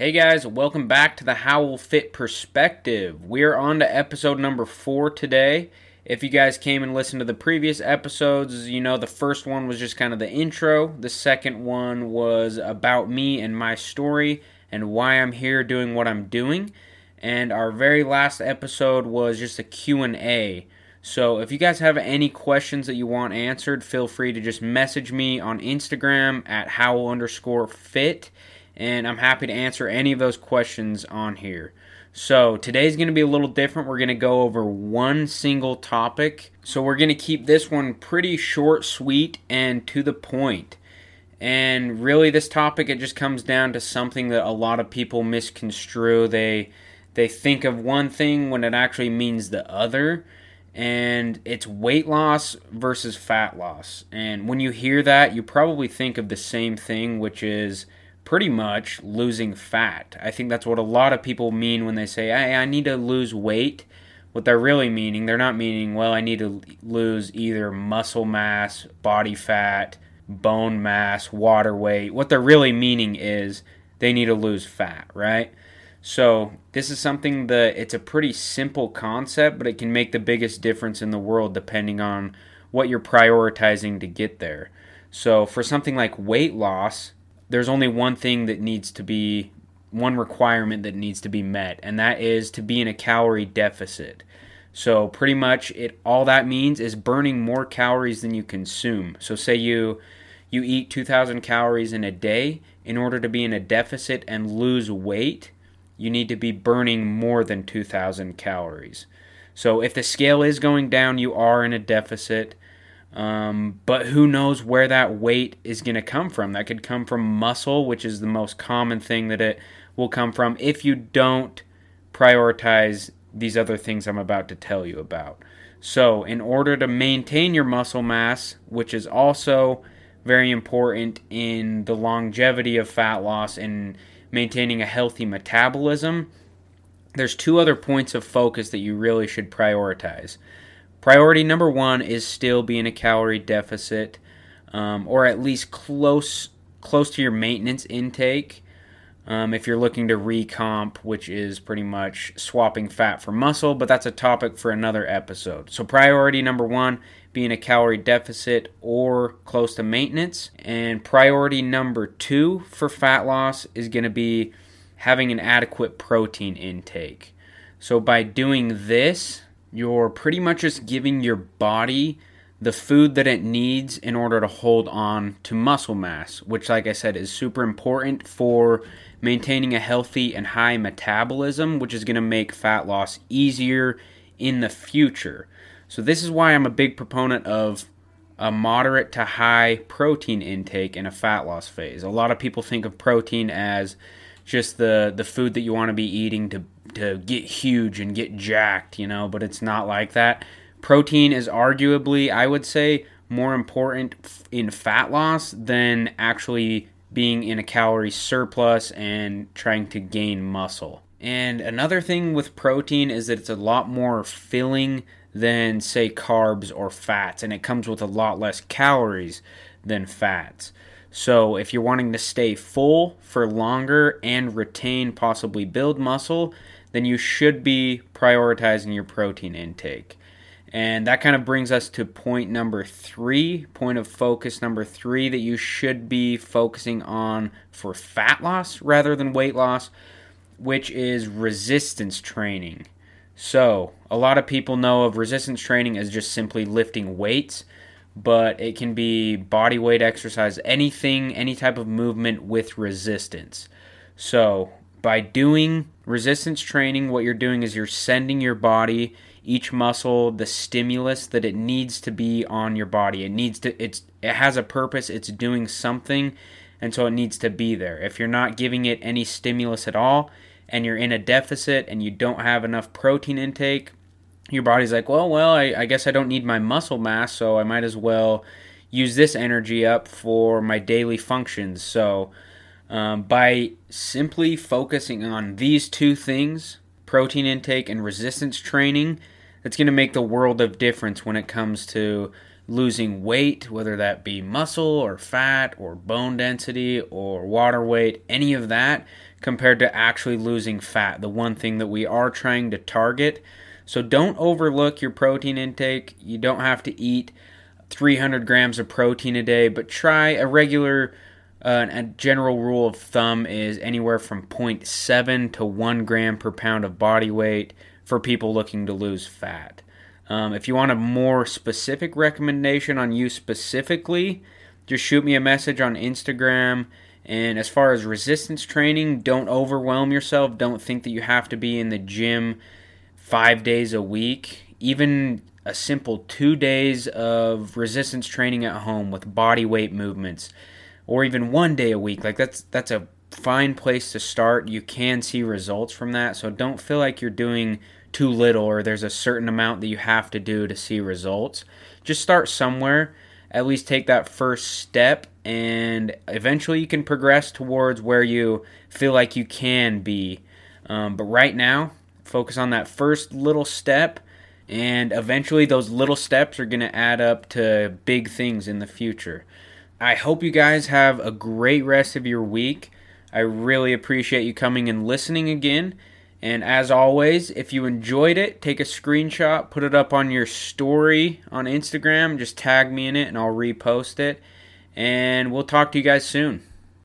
Hey guys, welcome back to the Howl Fit Perspective. We're on to episode number four today. If you guys came and listened to the previous episodes, you know the first one was just kind of the intro. The second one was about me and my story and why I'm here doing what I'm doing. And our very last episode was just a Q&A. So if you guys have any questions that you want answered, feel free to just message me on Instagram at howl underscore fit and I'm happy to answer any of those questions on here. So, today's going to be a little different. We're going to go over one single topic. So, we're going to keep this one pretty short, sweet, and to the point. And really this topic it just comes down to something that a lot of people misconstrue. They they think of one thing when it actually means the other and it's weight loss versus fat loss. And when you hear that, you probably think of the same thing, which is pretty much losing fat. I think that's what a lot of people mean when they say, hey, I need to lose weight. What they're really meaning, they're not meaning, well, I need to lose either muscle mass, body fat, bone mass, water weight. What they're really meaning is they need to lose fat, right? So, this is something that it's a pretty simple concept, but it can make the biggest difference in the world depending on what you're prioritizing to get there. So, for something like weight loss, there's only one thing that needs to be one requirement that needs to be met, and that is to be in a calorie deficit. So pretty much it all that means is burning more calories than you consume. So say you you eat 2000 calories in a day in order to be in a deficit and lose weight, you need to be burning more than 2000 calories. So if the scale is going down, you are in a deficit. Um, but who knows where that weight is going to come from? That could come from muscle, which is the most common thing that it will come from if you don't prioritize these other things I'm about to tell you about. So, in order to maintain your muscle mass, which is also very important in the longevity of fat loss and maintaining a healthy metabolism, there's two other points of focus that you really should prioritize. Priority number one is still being a calorie deficit, um, or at least close close to your maintenance intake. Um, if you're looking to recomp, which is pretty much swapping fat for muscle, but that's a topic for another episode. So, priority number one being a calorie deficit or close to maintenance. And priority number two for fat loss is going to be having an adequate protein intake. So, by doing this, you're pretty much just giving your body the food that it needs in order to hold on to muscle mass, which, like I said, is super important for maintaining a healthy and high metabolism, which is going to make fat loss easier in the future. So, this is why I'm a big proponent of a moderate to high protein intake in a fat loss phase. A lot of people think of protein as just the the food that you want to be eating to to get huge and get jacked, you know, but it's not like that. Protein is arguably, I would say, more important in fat loss than actually being in a calorie surplus and trying to gain muscle. And another thing with protein is that it's a lot more filling than, say, carbs or fats, and it comes with a lot less calories than fats. So, if you're wanting to stay full for longer and retain, possibly build muscle, then you should be prioritizing your protein intake. And that kind of brings us to point number three, point of focus number three that you should be focusing on for fat loss rather than weight loss, which is resistance training. So, a lot of people know of resistance training as just simply lifting weights but it can be body weight exercise, anything, any type of movement with resistance. So, by doing resistance training, what you're doing is you're sending your body each muscle the stimulus that it needs to be on your body. It needs to it's it has a purpose, it's doing something, and so it needs to be there. If you're not giving it any stimulus at all and you're in a deficit and you don't have enough protein intake, your body's like, well, well, I, I guess I don't need my muscle mass, so I might as well use this energy up for my daily functions. So, um, by simply focusing on these two things, protein intake and resistance training, that's going to make the world of difference when it comes to losing weight, whether that be muscle or fat or bone density or water weight, any of that compared to actually losing fat, the one thing that we are trying to target. So don't overlook your protein intake. You don't have to eat 300 grams of protein a day, but try a regular, uh, a general rule of thumb is anywhere from 0.7 to 1 gram per pound of body weight for people looking to lose fat. Um, if you want a more specific recommendation on you specifically, just shoot me a message on Instagram. And as far as resistance training, don't overwhelm yourself. Don't think that you have to be in the gym five days a week. Even a simple two days of resistance training at home with body weight movements, or even one day a week. Like that's that's a fine place to start. You can see results from that. So don't feel like you're doing too little or there's a certain amount that you have to do to see results. Just start somewhere. At least take that first step and eventually you can progress towards where you feel like you can be. Um, but right now, focus on that first little step, and eventually those little steps are going to add up to big things in the future. I hope you guys have a great rest of your week. I really appreciate you coming and listening again. And as always, if you enjoyed it, take a screenshot, put it up on your story on Instagram, just tag me in it and I'll repost it. And we'll talk to you guys soon.